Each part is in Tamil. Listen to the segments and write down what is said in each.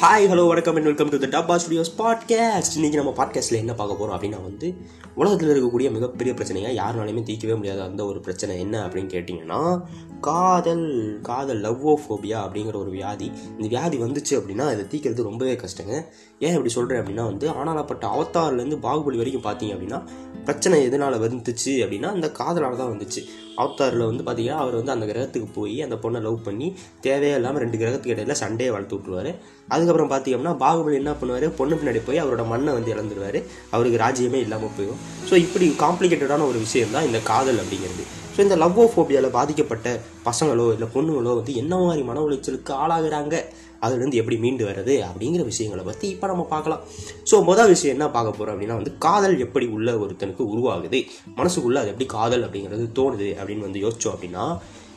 ஹாய் ஹலோ வணக்கம் and welcome to the Dabba studios podcast இன்னைக்கு நம்ம பாட்காஸ்ட்டில் என்ன பார்க்க போகிறோம் அப்படின்னா வந்து உலகத்தில் இருக்கக்கூடிய மிகப்பெரிய பிரச்சனையாக யாருனாலையுமே தீர்க்கவே முடியாத அந்த ஒரு பிரச்சனை என்ன அப்படின்னு கேட்டிங்கன்னா காதல் காதல் லவ்வோஃபோபியா அப்படிங்கிற ஒரு வியாதி. இந்த வியாதி வந்துச்சு அப்படின்னா இதை தீக்கிறது ரொம்பவே கஷ்டங்க. ஏன் இப்படி சொல்கிறேன் அப்படின்னா வந்து ஆனாலப்பட்ட அவத்தார்லேருந்து பாகுபலி வரைக்கும் பார்த்தீங்க அப்படின்னா பிரச்சனை எதனால் வந்துச்சு அப்படின்னா அந்த காதலால் தான் வந்துச்சு. அவத்தாரில் வந்து பார்த்தீங்கன்னா அவர் வந்து அந்த கிரகத்துக்கு போய் அந்த பொண்ணை லவ் பண்ணி தேவையே இல்லாமல் ரெண்டு கிரகத்துக்கு இடையில சண்டையை வளர்த்து விட்ருவாரு அதுக்கப்புறம் பார்த்தீங்கன்னா பாகுபலி என்ன பண்ணுவார்? பொண்ணு பின்னாடி போய் அவரோட மண்ணை வந்து இழந்துருவார். அவருக்கு ராஜ்யமே இல்லாமல் போயிடும். ஸோ இப்படி காம்ப்ளிகேட்டடான ஒரு விஷயம் தான் இந்த காதல் அப்படிங்கிறது. ஸோ இந்த லவ்வோஃபோபியாவில் பாதிக்கப்பட்ட பசங்களோ இல்லை பொண்ணுங்களோ வந்து என்ன மாதிரி மன உளைச்சலுக்கு ஆளாகிறாங்க? அதுலேருந்து எப்படி மீண்டு வர்றது? அப்படிங்கிற விஷயங்களை பற்றி இப்போ நம்ம பார்க்கலாம். ஸோ மொதல் விஷயம் என்ன பார்க்க போகிறோம் அப்படின்னா வந்து காதல் எப்படி உள்ள ஒருத்தனுக்கு உருவாகுது? மனசுக்குள்ளே அது எப்படி காதல் அப்படிங்கிறது தோணுது அப்படின்னு வந்து யோசிச்சோம் அப்படின்னா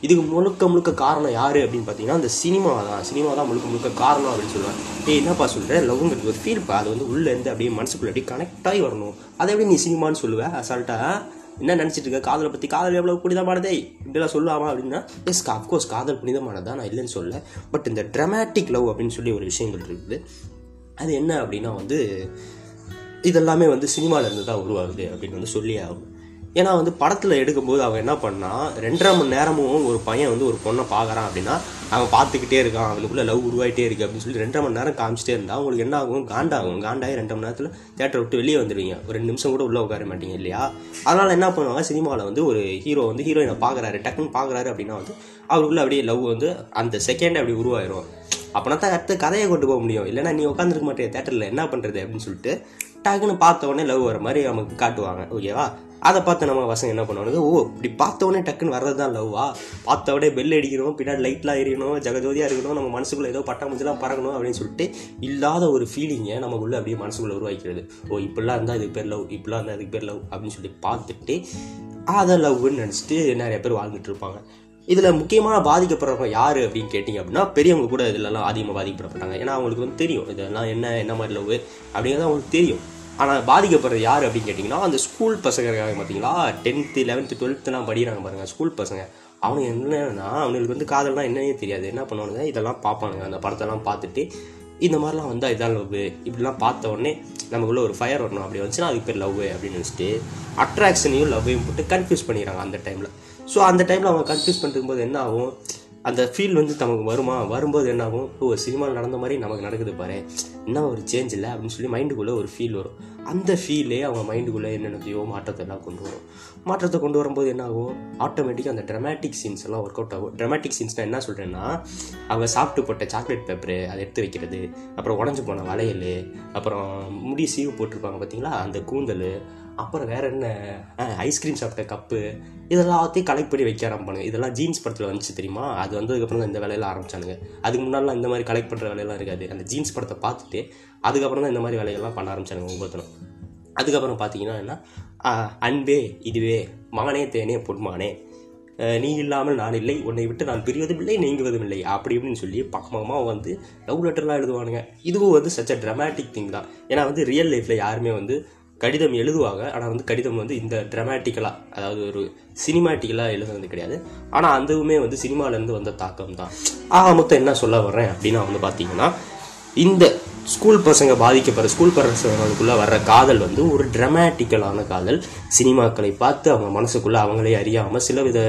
இதுக்கு முழுக்க முழுக்க காரணம் யார் அப்படின்னு பார்த்தீங்கன்னா அந்த சினிமா தான். சினிமா தான் முழுக்க முழுக்க காரணம் அப்படின்னு சொல்லுவாங்க. ஏ என்னப்பா சொல்கிறேன் லவ்ங்கிறது ஒரு ஃபீல்ப்பா அது வந்து உள்ளேருந்து அப்படியே மனசுக்குள்ளே அப்படியே கனெக்ட் ஆகி வரணும். அதை எப்படி நீ சினிமான்னு சொல்லுவேன் அசால்ட்டாக என்ன நினச்சிட்டு இருக்க காதலை பற்றி காதல் எவ்வளோ புனிதமானதே? இப்படிலாம் சொல்லாமா அப்படின்னா எஸ் அஃப்கோர்ஸ் காதல் புனிதமானது தான் நான் இல்லைன்னு சொல்ல பட் இந்த ட்ரமாட்டிக் லவ் அப்படின்னு சொல்லி ஒரு விஷயங்கள் இருக்குது. அது என்ன அப்படின்னா வந்து இதெல்லாமே வந்து சினிமாவிலேருந்து தான் உருவாகுது அப்படின்னு வந்து சொல்லி ஆகும் ஏன்னா வந்து படத்தில் எடுக்கும்போது அவன் என்ன பண்ணா ரெண்டரை மணி நேரமும் ஒரு பையன் வந்து ஒரு பொண்ணை பார்க்குறான் அப்படின்னா அவன் பார்த்துக்கிட்டே இருக்கான் அவனுக்குள்ள லவ் உருவாயிட்டே இருக்கு அப்படின்னு சொல்லி ரெண்டரை மணி நேரம் காமிச்சிட்டே இருந்தால் உங்களுக்கு என்ன ஆகும்? காண்டாகும். காண்டாகி ரெண்டு மணி நேரத்தில் தேட்டரை விட்டு வெளியே வந்துடுவீங்க ஒரு ரெண்டு நிமிஷம் கூட உள்ளே உட்கார மாட்டீங்க இல்லையா? அதனால் என்ன பண்ணுவாங்க? சினிமாவில் வந்து ஒரு ஹீரோ வந்து ஹீரோயினை பார்க்குறாரு டக்குன்னு பார்க்குறாரு அப்படின்னா வந்து அவருக்குள்ள அப்படியே லவ் வந்து அந்த செகண்ட் அப்படி உருவாயிரும். அப்படின்னா தான் அடுத்த கதையை கொண்டு போக முடியும். இல்லைன்னா நீ உட்காந்துருக்க மாட்டேன் தேட்டரில் என்ன பண்ணுறது அப்படின்னு சொல்லிட்டு டக்குன்னு பார்த்த உடனே லவ் வர மாதிரி நமக்கு காட்டுவாங்க. ஓகேவா அதை பார்த்து நம்ம பசங்க என்ன பண்ணுவானுங்க ஓ இப்படி பார்த்தவொடனே டக்குன்னு வர்றது தான் லவ்வா பார்த்தவொடனே பெல் அடிக்கணும் பின்னாடி லைட்லாம் எரியணும் ஜகஜோதியாக இருக்கணும் நம்ம மனசுக்குள்ளே ஏதோ பட்டாம்பூச்சிலாம் பறக்கணும் அப்படின்னு சொல்லிட்டு இல்லாத ஒரு ஃபீலிங்கை நமக்குள்ளே அப்படியே மனசுக்குள்ளே உருவாக்கிறது ஓ இப்படிலாம் இருந்தால் இதுக்கு பேர் லவ் இப்படிலாம் இருந்தால் அதுக்கு பேர் லவ் அப்படின்னு சொல்லி பார்த்துட்டு அதை லவ்னு நினச்சிட்டு நிறைய பேர் வாழ்ந்துட்டு இருப்பாங்க. இதில் முக்கியமான பாதிக்கப்படுறவங்க யார் அப்படின்னு கேட்டிங்க அப்படின்னா பெரியவங்க கூட இதிலலாம் அதிகமாக பாதிக்கப்படப்பட்டாங்க ஏன்னா அவங்களுக்கு வந்து தெரியும் இதெல்லாம் என்ன என்ன மாதிரி லவ் அப்படிங்கிறது அவங்களுக்கு தெரியும். ஆனால் பாதிக்கப்படுறது யார் அப்படின்னு கேட்டிங்கன்னா அந்த ஸ்கூல் பசங்க இருக்காங்க பார்த்தீங்களா டென்த்து லெவன்த்து டுவெல்த்துலாம் படிக்கிறாங்க பாருங்கள் ஸ்கூல் பசங்க. அவங்க என்னன்னா அவங்களுக்கு வந்து காதல்னா என்னன்னே தெரியாது. என்ன பண்ணுவானுங்க? இதெல்லாம் பார்ப்பானுங்க. அந்த படத்தெல்லாம் பார்த்துட்டு இந்த மாதிரிலாம் வந்தால் இதான் லவ் இப்படிலாம் பார்த்த உடனே நமக்குள்ள ஒரு ஃபயர் வரணும். அப்படி வந்துச்சுன்னா அதுக்கு பேர் லவ் அப்படின்னு நினச்சிட்டு அட்ராக்ஷனையும் லவ்வையும் போட்டு கன்ஃபியூஸ் பண்ணிடுறாங்க அந்த டைமில் ஸோ அந்த டைமில் அவங்க கன்ஃபியூஸ் பண்ணும்போது என்ன ஆகும்? அந்த ஃபீல் வந்து நமக்கு வருமா? வரும்போது என்னாகும்? ஓ சினிமாவில் நடந்த மாதிரி நமக்கு நடக்குது பாரு. என்ன ஒரு சேஞ்ச் இல்லை அப்படின்னு சொல்லி மைண்டுக்குள்ளே ஒரு ஃபீல் வரும். அந்த ஃபீலே அவங்க மைண்டுக்குள்ளே என்னென்னத்தையோ மாற்றத்தை எல்லாம் கொண்டு வரும். மாற்றத்தை கொண்டு வரும்போது என்ன ஆகும் ஆட்டோமேட்டிக்காக அந்த ட்ரமாட்டிக் சீன்ஸ் எல்லாம் ஒர்க் அவுட் ஆகும். ட்ரமாட்டிக் சீன்ஸ்னால் என்ன சொல்கிறேன்னா அவங்க சாப்பிட்டு போட்ட சாக்லேட் பேப்பரு அதை எடுத்து வைக்கிறது. அப்புறம் உடஞ்சி போன வளையல் அப்புறம் முடி சீவு போட்டிருப்பாங்க பார்த்தீங்களா அந்த கூந்தல் அப்புறம் வேற என்ன? ஐஸ்கிரீம் சாப்பிட்ட கப்பு இதெல்லாத்தையும் கலெக்ட் பண்ணி வைக்க ஆரம்பிப்பானுங்க இதெல்லாம் ஜீன்ஸ் படத்தில் வந்துச்சு தெரியுமா? அது வந்ததுக்கப்புறம் தான் இந்த வேலையெல்லாம் ஆரம்பிச்சானுங்க. அதுக்கு முன்னாடிலாம் இந்த மாதிரி கலெக்ட் பண்ணுற வேலையெல்லாம் இருக்காது. அந்த ஜீன்ஸ் படத்தை பார்த்துட்டு அதுக்கப்புறம் தான் இந்த மாதிரி வேலையெல்லாம் பண்ண ஆரம்பிச்சானுங்க ஒவ்வொருத்தரும் அதுக்கப்புறம் பார்த்தீங்கன்னா என்ன? அன்பே இதுவே மகனே தேனே பொன்மானே. நீ இல்லாமல் நான் இல்லை. உன்னை விட்டு நான் பிரிவதும் இல்லை நீங்குவதும் இல்லை அப்படி இப்படின்னு சொல்லி பக்கமாக வந்து லவ் லெட்டர்லாம் எழுதுவானுங்க. இதுவும் வந்து சச் அ ட்ரமாட்டிக் திங் தான். ஏன்னா வந்து ரியல் லைஃப்பில் யாருமே வந்து கடிதம் எழுதுவாங்க. ஆனால் வந்து கடிதம் வந்து இந்த ட்ரமாட்டிக்கலாக அதாவது ஒரு சினிமாட்டிக்கலாக எழுதுனது கிடையாது. ஆனால் அதுவுமே வந்து சினிமாலேருந்து வந்த தாக்கம் தான் ஆக மொத்தம் என்ன சொல்ல வர்றேன் அப்படின்னா வந்து பார்த்தீங்கன்னா இந்த ஸ்கூல் பசங்க பாதிக்கப்படுற ஸ்கூல் பசங்களுக்குள்ளே வர்ற காதல் வந்து ஒரு ட்ரமாட்டிக்கலான காதல். சினிமாக்களை பார்த்து அவங்க மனசுக்குள்ளே அவங்களே அறியாமல் சில வித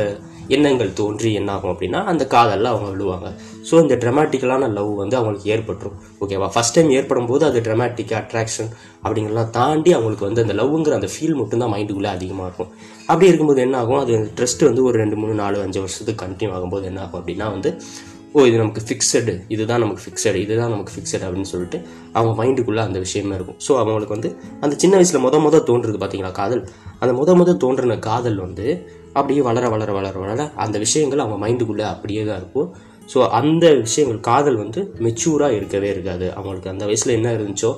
எண்ணங்கள் தோன்றி என்ன ஆகும் அப்படின்னா அந்த காதலில் அவங்க விழுவாங்க. ஸோ இந்த ட்ரமாட்டிக்கலான லவ் வந்து அவங்களுக்கு ஏற்பட்டுரும். ஓகேவா ஃபஸ்ட் டைம் ஏற்படும் போது அது ட்ரமாட்டிக் அட்ராக்ஷன் அப்படிங்கிறலாம் தாண்டி அவங்களுக்கு வந்து அந்த லவ்ங்கிற அந்த ஃபீல் மட்டும்தான் மைண்டுக்குள்ளே அதிகமாக இருக்கும். அப்படி இருக்கும்போது என்ன ஆகும் அது ட்ரெஸ்ட் வந்து ஒரு ரெண்டு மூணு நாலு அஞ்சு வருஷத்துக்கு கண்டினியூ ஆகும்போது என்ன ஆகும் அப்படின்னா வந்து ஓ இது நமக்கு ஃபிக்ஸடு இதுதான் நமக்கு ஃபிக்ஸடு இதுதான் நமக்கு ஃபிக்ஸடு அப்படின்னு சொல்லிட்டு அவங்க மைண்டுக்குள்ளே அந்த விஷயமே இருக்கும். ஸோ அவங்களுக்கு வந்து அந்த சின்ன வயசில் மொத மொதல் தோன்றுறது பார்த்தீங்களா காதல். அந்த மொத மொதல் தோன்றின காதல் வந்து அப்படியே வளர வளர வளர வளர அந்த விஷயங்கள் அவங்க மைண்டுக்குள்ளே அப்படியே தான் இருக்கும். ஸோ அந்த விஷயங்கள் காதல் வந்து மெச்சூராக இருக்கவே இருக்காது. அவங்களுக்கு அந்த வயசில் என்ன இருந்துச்சோ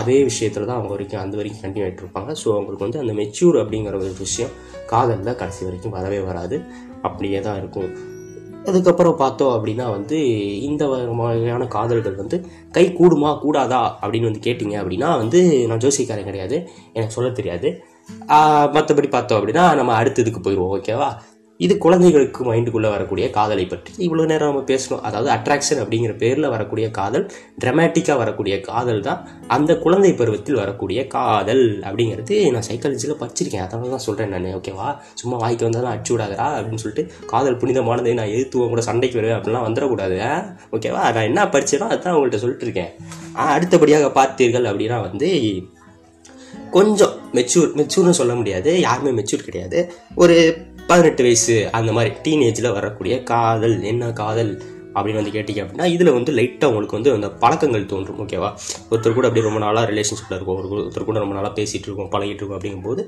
அதே விஷயத்தில் தான் அவங்க வரைக்கும் அந்த வரைக்கும் கண்டினியூ ஆகிட்டு இருப்பாங்க. ஸோ அவங்களுக்கு வந்து அந்த மெச்சூர் அப்படிங்கிற ஒரு விஷயம் காதலில் கடைசி வரைக்கும் வரவே வராது. அப்படியே தான் இருக்கும். அதுக்கப்புறம் பார்த்தோம் அப்படின்னா வந்து இந்த வகையான காதல்கள் வந்து கை கூடுமா கூடாதா அப்படின்னு வந்து கேட்டிங்க அப்படின்னா வந்து நான் ஜோசிக்காரன் கிடையாது. எனக்கு சொல்ல தெரியாது. மற்றபடி பார்த்தோம் அப்படின்னா நம்ம அடுத்ததுக்கு போயிடுவோம் ஓகேவா இது குழந்தைகளுக்கு மைண்டுக்குள்ளே வரக்கூடிய காதலை பற்றி இவ்வளோ நேரம் நம்ம பேசணும். அதாவது அட்ராக்ஷன் அப்படிங்கிற பேரில் வரக்கூடிய காதல் ட்ரமேட்டிக்காக வரக்கூடிய காதல் தான் அந்த குழந்தை பருவத்தில் வரக்கூடிய காதல் அப்படிங்கிறது நான் சைக்காலஜியில் படிச்சிருக்கேன். அதனால தான் சொல்கிறேன் நான் ஓகேவா சும்மா வாய்க்கு வந்தாலும் அடிச்சு விடாதரா அப்படின்னு சொல்லிட்டு காதல் புனிதமானதை நான் எதிர்த்துவம் கூட சண்டைக்கு வருவேன் அப்படிலாம் வந்துடக்கூடாது ஓகேவா நான் என்ன படிச்சேனோ அதுதான் உங்கள்கிட்ட சொல்லிட்டு இருக்கேன். அடுத்தபடியாக பார்த்தீர்கள் அப்படின்னா வந்து கொஞ்சம் மெச்சூர் மெச்சூர்னு சொல்ல முடியாது. யாருமே மெச்சூர் கிடையாது. ஒரு பதினெட்டு வயசு அந்த மாதிரி டீனேஜில் வரக்கூடிய காதல் என்ன காதல் அப்படின்னு வந்து கேட்டிங்க அப்படின்னா இதில் வந்து லைட்டாக உங்களுக்கு வந்து அந்த பழக்கங்கள் தோன்றும் ஓகேவா ஒருத்தர் கூட அப்படியே ரொம்ப நாளாக ரிலேஷன்ஷிப்பில் இருக்கும் ஒரு ஒருத்தர் கூட ரொம்ப நாளாக பேசிகிட்டு இருக்கோம் பழகிட்டு இருக்கோம் அப்படிங்கும்போது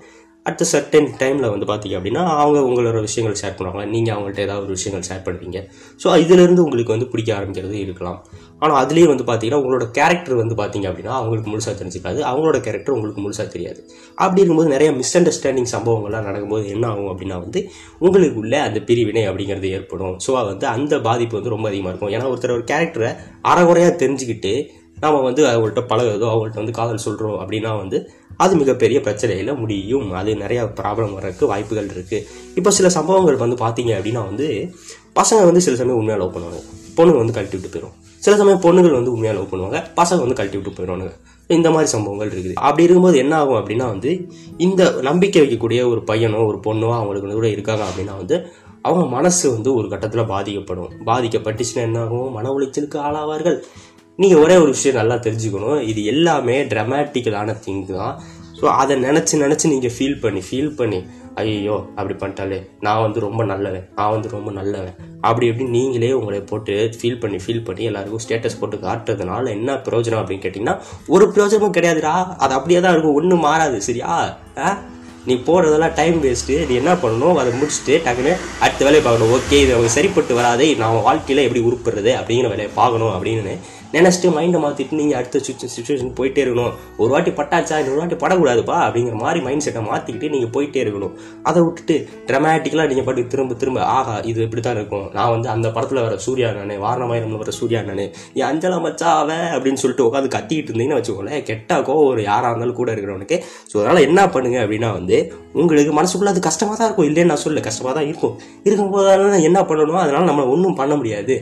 அட் சர்டன் டைமில் வந்து பார்த்தீங்க அப்படின்னா அவங்க உங்களோட விஷயங்கள் ஷேர் பண்ணுவாங்க. நீங்கள் அவங்கள்ட்ட ஏதாவது ஒரு விஷயங்கள் ஷேர் பண்ணுவீங்க ஸோ இதிலேருந்து உங்களுக்கு வந்து பிடிக்க ஆரம்பிக்கிறது இருக்கலாம். ஆனால் அதுலேயே வந்து பார்த்தீங்கன்னா உங்களோட கேரக்டர் வந்து பார்த்தீங்க அப்படின்னா அவங்களுக்கு முழுசாக தெரிஞ்சுக்காது. அவங்களோட கேரக்டர் உங்களுக்கு முழுசாக தெரியாது. அப்படி இருக்கும்போது நிறைய மிஸ் அண்டர்ஸ்டாண்டிங் சம்பவங்கள்லாம் நடக்கும்போது என்ன ஆகும் அப்படின்னா வந்து உங்களுக்குள்ள அந்த பிரிவினை அப்படிங்கிறது ஏற்படும். ஸோ வந்து அந்த பாதிப்பு வந்து ரொம்ப அதிகமாக இருக்கும். ஏன்னா ஒருத்தர் ஒரு கேரக்டரை அறகுறையாக தெரிஞ்சுக்கிட்டு நாம் வந்து அவங்கள்ட்ட பழகுறதோ அவங்கள்ட்ட வந்து காதல் சொல்கிறோம் அப்படின்னா வந்து அது மிகப்பெரிய பிரச்சனையில் முடியும். அது நிறையா ப்ராப்ளம் வர்றதுக்கு வாய்ப்புகள் இருக்குது இப்போ சில சம்பவங்கள் வந்து பார்த்தீங்க அப்படின்னா வந்து பசங்க வந்து சில சமயம் உண்மையாக லவ் பண்ணுவாங்க. பொண்ணுங்க வந்து கழட்டி விட்டு போயிடும் சில சமயம் பொண்ணுகள் வந்து உண்மையாக லவ் பண்ணுவாங்க. பசங்க வந்து கழட்டி விட்டு போயிடுவானுங்க. இந்த மாதிரி சம்பவங்கள் இருக்குது. அப்படி இருக்கும்போது என்ன ஆகும் அப்படின்னா வந்து இந்த நம்பிக்கை வைக்கக்கூடிய ஒரு பையனோ ஒரு பொண்ணோ அவங்களுக்கு கூட இருக்காங்க அப்படின்னா வந்து அவங்க மனசு வந்து ஒரு கட்டத்தில் பாதிக்கப்படும். பாதிக்கப்பட்டுச்சுன்னா என்ன ஆகும்? மன உளைச்சலுக்கு ஆளாவார்கள். நீங்கள் ஒரே ஒரு விஷயம் நல்லா தெரிஞ்சுக்கணும். இது எல்லாமே ட்ரமேட்டிக்கலான திங் தான். ஸோ அதை நினச்சி நினச்சி நீங்கள் ஃபீல் பண்ணி ஃபீல் பண்ணி ஐயோ அப்படி பண்ணிட்டாலே நான் வந்து ரொம்ப நல்லவன் நான் வந்து ரொம்ப நல்லவன் அப்படி எப்படி நீங்களே உங்களை போட்டு ஃபீல் பண்ணி ஃபீல் பண்ணி எல்லாருக்கும் ஸ்டேட்டஸ் போட்டு காட்டுறதுனால என்ன பிரயோஜனம் அப்படின்னு கேட்டிங்கன்னா ஒரு பிரயோஜனமும் கிடையாதுடா. அது அப்படியே தான் இருக்கும். ஒன்றும் மாறாது. சரியா? ஆ? நீ போடுறதெல்லாம் டைம் வேஸ்ட்டு நீ என்ன பண்ணணும்? அதை முடிச்சுட்டு டக்குன்னு அடுத்த வேலையை பார்க்கணும். ஓகே இது அவங்க சரிப்பட்டு வராதே. நான் வாழ்க்கையில் எப்படி உருப்புறது அப்படிங்கிற வேலையை பார்க்கணும் அப்படின்னு நினச்சிட்டு மைண்டை மாற்றிட்டு நீங்கள் அடுத்த சுச்சுவேஷன் போயிட்டே இருக்கணும். ஒரு வாட்டி பட்டாச்சா இன்னொரு வாட்டி படக்கூடாதுப்பா அப்படிங்கிற மாதிரி மைண்ட் செட்டை மாற்றிக்கிட்டு நீங்கள் போயிட்டே இருக்கணும். அதை விட்டுட்டு ட்ரமேட்டிக்கலாக நீங்கள் பாட்டு திரும்ப திரும்ப ஆஹா இது இப்படி தான் இருக்கும். நான் வந்து அந்த படத்தில் வர சூர்யா நானே வாரணமாயிரம்ல வர சூர்யா நானே நீ அஞ்சலா மச்சா அவன் அப்படின்னு சொல்லிட்டு உட்காந்து கத்திக்கிட்டு இருந்தீங்கன்னு வச்சுக்கோங்களேன் கெட்டா கோவம் ஒரு யாராக இருந்தாலும் கூட இருக்கிறவனுக்கு. ஸோ அதனால் என்ன பண்ணுங்க அப்படின்னா வந்து உங்களுக்கு மனசுக்குள்ள அது கஷ்டமாக தான் இருக்கும். இல்லைன்னு நான் சொல்ல கஷ்டமாக தான் இருக்கும். இருக்கும்போது என்ன பண்ணணும் அதனால் நம்ம ஒன்றும் பண்ண முடியாது.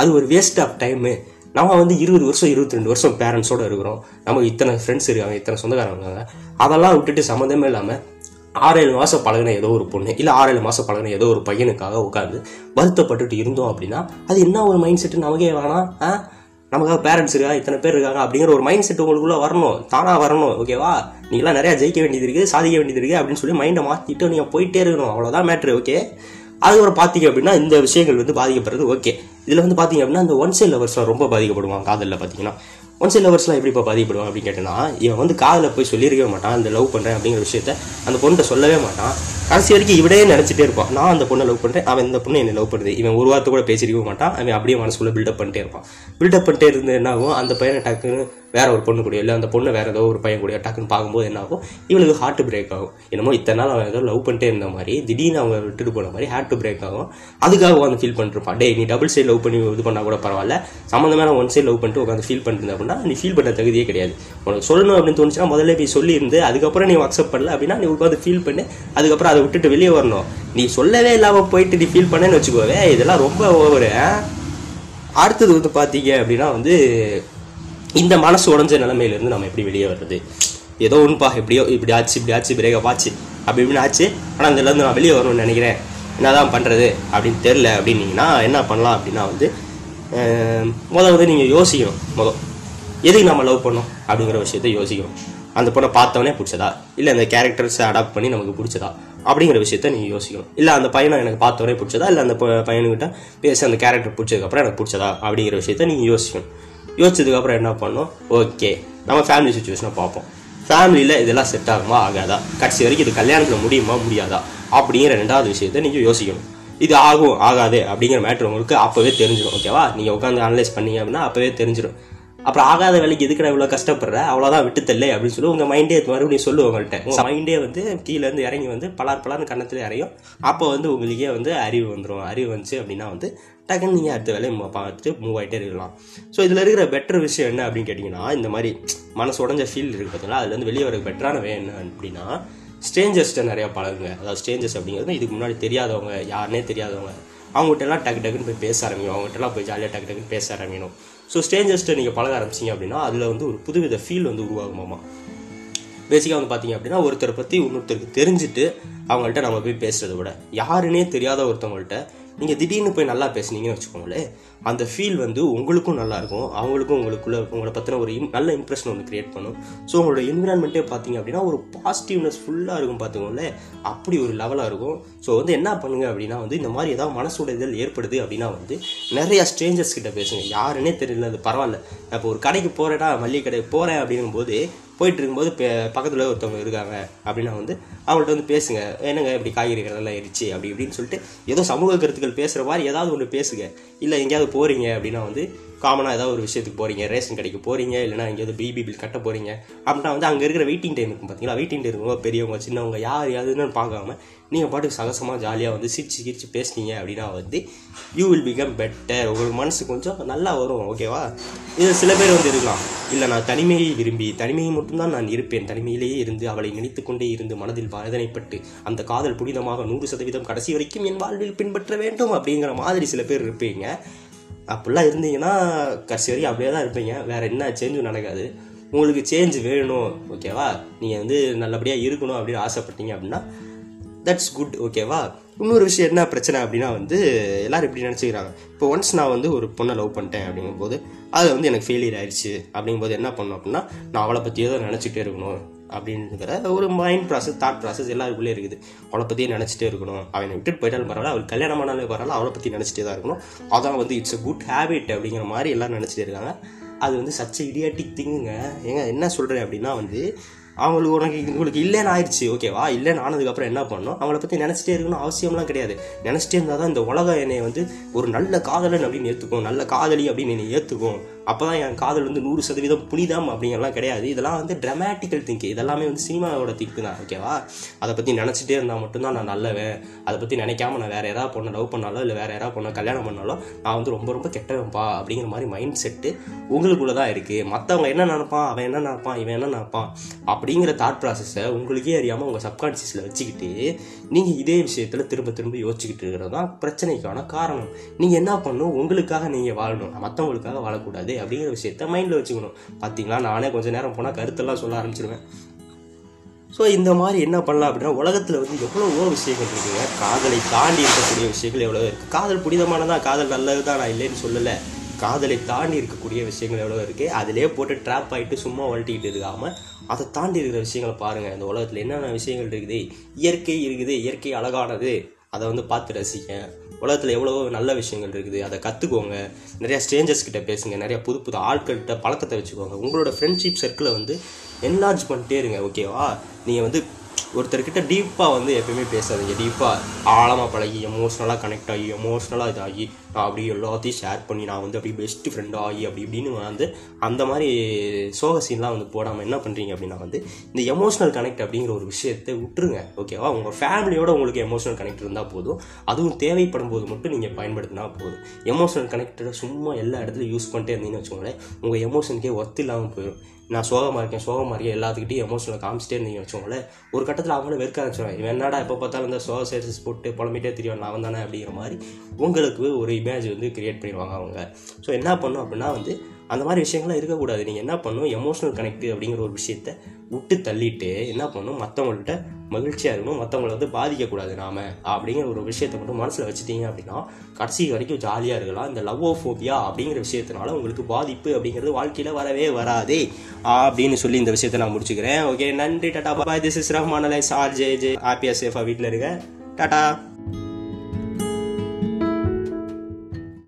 அது ஒரு வேஸ்ட் ஆஃப் டைமு நம்ம வந்து இருபது வருஷம் இருபத்தி ரெண்டு வருஷம் பேரண்ட்ஸோடு இருக்கிறோம். நமக்கு இத்தனை ஃப்ரெண்ட்ஸ் இருக்காங்க இத்தனை சொந்தக்காரங்க இருக்காங்க. அதெல்லாம் விட்டுட்டு சம்மந்தமே இல்லாமல் ஆறேழு மாதம் பழகின ஏதோ ஒரு பொண்ணு இல்லை ஆறேழு மாதம் பழகின ஏதோ ஒரு பையனுக்காக உட்காந்து வருத்தப்பட்டுட்டு இருந்தோம் அப்படின்னா அது என்ன ஒரு மைண்ட் செட்டு நமக்கே வேணாம் ஆ? நமக்காக பேரண்ட்ஸ் இருக்கா இத்தனை பேர் இருக்காங்க அப்படிங்கிற ஒரு மைண்ட் செட் உங்களுக்குள்ளே வரணும். தானாக வரணும் ஓகேவா நீங்களாம் நிறையா ஜெயிக்க வேண்டியது இருக்குது சாதிக்க வேண்டியது இருக்குது அப்படின்னு சொல்லி மைண்டை மாற்றிட்டு நீங்கள் போயிட்டே இருக்கணும். அவ்வளோதான் மேட்ரு ஓகே அதுக்கப்புறம் பார்த்தீங்க அப்படின்னா இந்த விஷயங்கள் வந்து பாதிக்கப்படுறது ஓகே இதில் வந்து பார்த்தீங்க அப்படின்னா இந்த ஒன் சைட் லவர்ஸ்லாம் ரொம்ப பாதிக்கப்படுவாங்க காதலில் பார்த்தீங்கன்னா ஒன் சைட் லவர்ஸ்லாம் எப்படி இப்போ பாதிக்கப்படுவாங்க அப்படின்னு கேட்டேன்னா இவன் வந்து காதில் போய் சொல்லியிருக்கவே மாட்டான் அந்த லவ் பண்ணுறேன் அப்படிங்கிற விஷயத்த அந்த பொண்ணை சொல்லவே மாட்டான். கடைசி வரைக்கும் இவனே நினச்சிட்டே இருப்பான். நான் அந்த பொண்ணை லவ் பண்ணுறேன் அவன் இந்த பொண்ணு என்னை லவ் பண்ணுது இவன் ஒரு வார்த்தை கூட பேசியிருக்க மாட்டான். அவன் அப்படியே மனசுக்குள்ளே பில்டப் பண்ணிட்டே இருப்பான். பில்டப் பண்ணிட்டே இருந்து என்ன ஆகும்? அந்த பையனை டக்குன்னு வேற ஒரு பொண்ணு கூடயோ இல்லை அந்த பொண்ணு வேற ஏதோ ஒரு பையன் கூட டக்குன்னு பார்க்கும்போது என்ன ஆகும்? இவளுக்கு ஹார்ட் பிரேக் ஆகும். என்னமோ இத்தனை நாள் அவன் ஏதோ லவ் பண்ணிட்டே இருந்த மாதிரி திடீர்னு அவங்க விட்டுட்டு போன மாதிரி ஹார்ட் பிரேக் ஆகும். அதுக்காக உட்காந்து ஃபீல் பண்ணிருப்பான். டே நீ டபுள் சைடு லவ் பண்ணி இது பண்ணால் கூட பரவாயில்ல. சம்மந்தமான ஒன் சைடு லவ் பண்ணிட்டு உட்காந்து ஃபீல் பண்ணிருந்த அப்படின்னா நீ ஃபீல் பண்ண தகுதியே கிடையாது. உனக்கு சொல்லணும் அப்படின்னு தோணுச்சுன்னா முதல்ல போய் சொல்லியிருந்து அதுக்கப்புறம் நீ அக்செப்ட் பண்ணல அப்படின்னா நீ உட்காந்து ஃபீல் பண்ணி. அதுக்கப்புறம் அதை விட்டுட்டு வெளியே வரணும். நீ சொல்லவே இல்லாமல் போயிட்டு நீ ஃபீல் பண்ணேன்னு வச்சுக்கோவே இதெல்லாம் ரொம்ப ஓவரு அடுத்தது வந்து பார்த்தீங்க அப்படின்னா வந்து இந்த மனசு உடஞ்ச நிலைமையிலேருந்து நம்ம எப்படி வெளியே வர்றது? ஏதோ ஒன்றுப்பா எப்படியோ இப்படி ஆச்சு இப்படி ஆச்சு பிரேக்கப் ஆச்சு அப்படி இப்படின்னு ஆச்சு. ஆனால் இதுலேருந்து நான் வெளியே வரணும்னு நினைக்கிறேன். என்னதான் பண்ணுறது அப்படின்னு தெரில அப்படின்னீங்கன்னா என்ன பண்ணலாம் அப்படின்னா வந்து அஹ், வந்து நீங்கள் யோசிக்கணும். முதல் எதுக்கு நம்ம லவ் பண்ணோம் அப்படிங்கிற விஷயத்த யோசிக்கணும். அந்த பொண்ணை பார்த்தவொடனே பிடிச்சதா? இல்லை அந்த கேரக்டர்ஸை அடாப்ட் பண்ணி நமக்கு பிடிச்சதா? அப்படிங்கிற விஷயத்த நீங்கள் யோசிக்கணும். இல்லை அந்த பையனை எனக்கு பார்த்தவொடனே பிடிச்சதா? இல்லை அந்த பையனுக்கிட்ட பேசி அந்த கேரக்டர் பிடிச்சதுக்கப்புறம் எனக்கு பிடிச்சதா? அப்படிங்கிற விஷயத்த நீங்கள் யோசிக்கணும். யோசிச்சதுக்கப்புறம் என்ன பண்ணும் ஓகே நம்ம ஃபேமிலி சுச்சுவேஷனை பார்ப்போம். ஃபேமிலியில் இதெல்லாம் செட் ஆகுமா? ஆகாதா? கடைசி வரைக்கும் இது கல்யாணத்தில் முடியுமா? முடியாதா? அப்படிங்கிற ரெண்டாவது விஷயத்த நீங்கள் யோசிக்கணும். இது ஆகும் ஆகாது அப்படிங்கிற மேட்ரு உங்களுக்கு அப்போவே தெரிஞ்சிடும் ஓகேவா நீங்கள் உட்காந்து அனலைஸ் பண்ணீங்க அப்படின்னா அப்போவே தெரிஞ்சிடும். அப்புறம் ஆகாத வேலைக்கு எதுக்கு இவ்வளோ கஷ்டப்படுற? அவ்வளோதான் விட்டு தள்ளு அப்படின்னு சொல்லி உங்கள் மைண்டே மறுபடியும் சொல்லு உங்கள்கிட்ட உங்கள் மைண்டே வந்து கீழே இருந்து இறங்கி வந்து பலார் பலார்னு கன்னத்தில் இறையும். அப்போ வந்து உங்களுக்கே வந்து அறிவு வந்துடும் அறிவு வந்துச்சு அப்படின்னா வந்து டக்குன்னு நீங்கள் அடுத்த வேலையை பார்த்துட்டு மூவ் ஆகிட்டே இருக்கலாம். ஸோ இதில் இருக்கிற பெட்டர் விஷயம் என்ன அப்படின்னு கேட்டிங்கன்னா இந்த மாதிரி மனசு உடஞ்ச ஃபீல் இருக்குது பார்த்தீங்களா அதுலேருந்து வெளியே வர பெட்டரான வே என்ன அப்படின்னா ஸ்ட்ரேஞ்சர்ஸ்ட்டை நிறையா பழகுங்க. அதாவது ஸ்ட்ரேஞ்சர்ஸ் அப்படிங்கிறது இதுக்கு முன்னாடி தெரியாதவங்க யாருனே தெரியாதவங்க. அவங்ககிட்ட எல்லாம் டக்கு டக்குன்னு போய் பேச ஆரம்பிக்கணும் அவங்ககிட்ட எல்லாம் போய் ஜாலியாக டக்கு டக்குன்னு பேச ஆரம்பிக்கணும். ஸோ ஸ்ட்ரேஞ்சர்ஸ்ட்டை நீங்கள் பழக ஆரம்பிச்சிங்க அப்படின்னா அதில் வந்து ஒரு புதுவித ஃபீல் வந்து உருவாகுமாமா பேசிக்காக வந்து பார்த்தீங்க அப்படின்னா ஒருத்தரை பற்றி இன்னொருத்தருக்கு தெரிஞ்சுட்டு அவங்கள்ட்ட நம்ம போய் பேசுறதை விட யாருன்னே தெரியாத ஒருத்தவங்கள்ட்ட நீங்கள் திடீர்னு போய் நல்லா பேசுனீங்கன்னு வச்சுக்கோங்களேன் அந்த ஃபீல் வந்து உங்களுக்கும் நல்லாயிருக்கும் அவங்களுக்கும் உங்களுக்குள்ள உங்களை பற்றின ஒரு நல்ல இம்ப்ரெஷன் ஒன்று கிரியேட் பண்ணும். ஸோ உங்களோட என்விரான்மெண்ட்டே பார்த்தீங்க அப்படின்னா ஒரு பாசிட்டிவ்னஸ் ஃபுல்லாக இருக்கும் பார்த்துக்கோங்களேன் அப்படி ஒரு லெவலாக இருக்கும். ஸோ வந்து என்ன பண்ணுங்க அப்படின்னா வந்து இந்த மாதிரி ஏதாவது மனசுடைதல் ஏற்படுது அப்படின்னா வந்து நிறையா ஸ்ட்ரேஞ்சர்ஸ் கிட்ட பேசுங்க. யாருன்னே தெரியல அது பரவாயில்ல. இப்போ ஒரு கடைக்கு போகிறேன்னா மல்லிகை கடைக்கு போகிறேன் அப்படிங்கும்போது போயிட்டு இருக்கும்போது பக்கத்தில் ஒருத்தவங்க இருக்காங்க அப்படின்னா வந்து அவங்கள்ட்ட வந்து பேசுங்க. என்னங்க இப்படி காய்கறிகள் எல்லாம் எரிச்சு அப்படி இப்படின்னு சொல்லிட்டு ஏதோ சமூக கருத்துக்கள் பேசுகிற மாதிரி ஏதாவது ஒன்று பேசுங்க. இல்லை எங்கேயாவது போகிறீங்க அப்படின்னா வந்து காமனாக ஏதாவது ஒரு விஷயத்துக்கு போகிறீங்க ரேஷன் கடைக்கு போகிறீங்க இல்லைனா எங்கேயாவது பிபி பில் கட்ட போகிறீங்க அப்படின்னா வந்து அங்கே இருக்கிற வெயிட்டிங் டைம் இருக்கும் பார்த்தீங்களா வெயிட்டிங் டைம் பெரியவங்க சின்னவங்க யார் யாருன்னு பார்க்காம நீங்கள் பாட்டுக்கு சகசமாக ஜாலியாக வந்து சிரிச்சு கிரிச்சு பேசுனீங்க அப்படின்னா வந்து யூ வில் பிகம் பெட்டர் உங்களுக்கு மனசு கொஞ்சம் நல்லா வரும் ஓகேவா இது சில பேர் வந்து இருக்கலாம். இல்லை நான் தனிமையை விரும்பி தனிமையை மட்டும்தான் நான் இருப்பேன். தனிமையிலேயே இருந்து அவளை நினைத்து கொண்டே இருந்து மனதில் வேதனைப்பட்டு அந்த காதல் புனிதமாக நூறு சதவீதம் கடைசி வரைக்கும் என் வாழ்வில் பின்பற்ற வேண்டும் அப்படிங்கிற மாதிரி சில பேர் இருப்பீங்க. அப்படிலாம் இருந்தீங்கன்னா கடைசி வரைக்கும் அப்படியே தான் இருப்பீங்க. வேற என்ன சேஞ்சும் நடக்காது. உங்களுக்கு சேஞ்ச் வேணும் ஓகேவா நீங்கள் வந்து நல்லபடியாக இருக்கணும் அப்படின்னு ஆசைப்பட்டீங்க அப்படின்னா தட்ஸ் குட் ஓகேவா இன்னொரு விஷயம் என்ன பிரச்சனை அப்படின்னா வந்து எல்லோரும் இப்படி நினச்சிக்கிறாங்க. இப்போ ஒன்ஸ் நான் வந்து ஒரு பொண்ணை லவ் பண்ணிட்டேன் அப்படிங்கும்போது அது வந்து எனக்கு ஃபெயிலியர் ஆயிடுச்சு அப்படிங்கும்போது என்ன பண்ணணும் அப்படின்னா நான் அவளை பற்றி தான் நினச்சிக்கிட்டே இருக்கணும். அப்படிங்கிற ஒரு மைண்ட் ப்ராசஸ் தாட் ப்ராசஸ் எல்லாருக்குள்ளே இருக்குது. அவளை பற்றியே நினச்சிட்டே இருக்கணும். அவனை விட்டுட்டு போயிட்டாலும் பரவாயில்ல. அவள் கல்யாணம் ஆனாலும் பரவாயில்ல. அவளை பற்றி நினச்சிட்டே தான் இருக்கணும். அதான் வந்து இட்ஸ் அ குட் ஹேபிட் அப்படிங்கிற மாதிரி எல்லாம் நினச்சிட்டே இருக்காங்க. அது வந்து சச்ச இடியாட்டிக் திங்குங்க ஏங்க என்ன சொல்கிறேன் அப்படின்னா வந்து அவங்களுக்கு உனக்கு உங்களுக்கு இல்லைன்னு ஆயிடுச்சு. ஓகேவா இல்லைன்னு ஆனதுக்கப்புறம் என்ன பண்ணணும்? அவங்கள பற்றி நினச்சிட்டே இருக்கணும் அவசியம்லாம் கிடையாது. நினச்சிட்டே இருந்தால் தான் இந்த உலகம் என்னை வந்து ஒரு நல்ல காதலன் அப்படின்னு ஏற்றுக்கும் நல்ல காதலி அப்படின்னு என்னை ஏற்றுக்கும் அப்போ தான் என் காதல் வந்து நூறு சதவீதம் புனிதம் அப்படிங்கிறலாம் கிடையாது. இதெல்லாம் வந்து ட்ரமேட்டிக்கல் திங்க் இதெல்லாமே வந்து சினிமாவோட திங்க் தான் ஓகேவா அதை பற்றி நினச்சிட்டே இருந்தால் மட்டும்தான் நான் நல்லவன். அதை பற்றி நினைக்காம நான் வேறு யாராவது பொண்ணை லவ் பண்ணாலோ இல்லை வேறு யாராவது பொண்ணை கல்யாணம் பண்ணாலோ நான் வந்து ரொம்ப ரொம்ப கெட்டவன்ப்பா அப்படிங்கிற மாதிரி மைண்ட் செட்டு உங்களுக்குள்ளே தான் இருக்குது மற்றவங்க என்ன நினப்பான்? அவன் என்ன நினைப்பான்? இவன் என்ன நினைப்பான்? அப்படிங்கிற தாட் ப்ராசஸை உங்களுக்கே அறியாமல் உங்கள் சப்கான்ஷியஸில் வச்சுக்கிட்டு நீங்கள் இதே விஷயத்தில் திரும்ப திரும்ப யோசிச்சுக்கிட்டு இருக்கிறது தான் பிரச்சனைக்கான காரணம். நீங்கள் என்ன பண்ணணும்? உங்களுக்காக நீங்கள் வாழணும். மற்றவங்களுக்காக வாழக்கூடாது. அப்படிங்கிற விஷயத்த மைண்டில் வச்சுக்கணும். பார்த்தீங்களா நானே கொஞ்சம் நேரம் போனால் கருத்தெல்லாம் சொல்ல ஆரம்பிச்சிருவேன். ஸோ இந்த மாதிரி என்ன பண்ணலாம் அப்படின்னா உலகத்தில் வந்து எவ்வளவோ விஷயங்கள் இருக்குங்க? காதலை தாண்டி இருக்கக்கூடிய விஷயங்கள் எவ்வளோ இருக்குது காதல் புனிதமானதா? காதல் நல்லது தான் நான் இல்லைன்னு சொல்லலை. காதலை தாண்டி இருக்கக்கூடிய விஷயங்கள் எவ்வளோ இருக்குது அதிலே போட்டு ட்ராப் ஆகிட்டு சும்மா வளட்டிக்கிட்டு இருக்காமல் அதை தாண்டி இருக்கிற விஷயங்களை பாருங்கள் இந்த உலகத்தில் என்னென்ன விஷயங்கள் இருக்குது? இயற்கை இருக்குது. இயற்கை அழகானது. அதை வந்து பார்த்து ரசிக்க உலகத்தில் எவ்வளவோ நல்ல விஷயங்கள் இருக்குது. அதை கற்றுக்கோங்க நிறையா ஸ்ட்ரேஞ்சர்ஸ் கிட்ட பேசுங்க. நிறைய புது புது ஆட்கள்கிட்ட பழக்கத்தை வச்சுக்கோங்க. உங்களோட ஃப்ரெண்ட்ஷிப் சர்க்கிளை வந்து என்லார்ஜ் பண்ணிட்டே இருங்க ஓகேவா நீங்கள் வந்து ஒருத்தர்கிட்ட டீப்பாக வந்து எப்பயுமே பேசாதீங்க. டீப்பாக ஆழமாக பழகி எமோஷ்னலாக கனெக்ட் ஆகி எமோஷ்னலாக இதாகி நான் அப்படி எல்லாத்தையும் ஷேர் பண்ணி நான் வந்து அப்படி பெஸ்ட் ஃப்ரெண்ட் ஆகி அப்படி இப்படின்னு வந்து அந்த மாதிரி சோக சீன்லாம் வந்து போடாமல் என்ன பண்ணுறீங்க அப்படின்னா வந்து இந்த எமோஷனல் கனெக்ட் அப்படிங்கிற ஒரு விஷயத்தை விட்டுருங்க ஓகேவா உங்கள் ஃபேமிலியோட உங்களுக்கு எமோஷனல் கனெக்ட் இருந்தால் போதும். அதுவும் தேவைப்படும் போது மட்டும் நீங்கள் பயன்படுத்தினா போதும். எமோஷனல் கனெக்டரை சும்மா எல்லா இடத்துலையும் யூஸ் பண்ணிட்டே இருந்தீங்கன்னு வச்சுக்கோங்களேன் உங்கள் எமோஷனுக்கே ஒத்து இல்லாமல் போயிடும் நான் சோகமாக இருக்கேன் சோகமாக இருக்கேன் எல்லாத்துக்கிட்டையும் எமோஷனல் காமிச்சிட்டே இருந்தீங்க வச்சுக்கோங்களேன் ஒரு கட்டத்தில் அவங்கள வெறுக்க ஆரம்பிச்சிடும் என்னடா எப்போ பார்த்தாலும் இந்த சோக சேசஸ் போட்டு புலம்பிட்டே தெரியும் நான் தானே அப்படிங்கிற மாதிரி உங்களுக்கு ஒரு இமேஜ் வந்து கிரியேட் பண்ணிடுவாங்க அவங்க. ஸோ என்ன பண்ணும் அப்படின்னா வந்து அந்த மாதிரி விஷயங்கள்லாம் இருக்கக்கூடாது. நீங்கள் என்ன பண்ணணும் எமோஷனல் கனெக்ட் அப்படிங்கிற ஒரு விஷயத்த விட்டு தள்ளிட்டு என்ன பண்ணணும் மற்றவங்கள்ட்ட மகிழ்ச்சியாக இருக்கணும் மற்றவங்கள வந்து பாதிக்கக்கூடாது நாம அப்படிங்கிற ஒரு விஷயத்த மட்டும் மனசில் வச்சுட்டீங்க அப்படின்னா கடைசி வரைக்கும் ஜாலியாக இருக்கலாம். இந்த லவ் ஃபோபியா அப்படிங்கிற விஷயத்தினால உங்களுக்கு பாதிப்பு அப்படிங்கிறது வாழ்க்கையில் வரவே வராதே அப்படின்னு சொல்லி இந்த விஷயத்த நான் முடிச்சுக்கிறேன். ஓகே நன்றி tata. Bye this is Rahman அலை சார் ஜே ஜே ஹாப்பியாக சேஃபாக வீட்டில் இருக்க டாடா.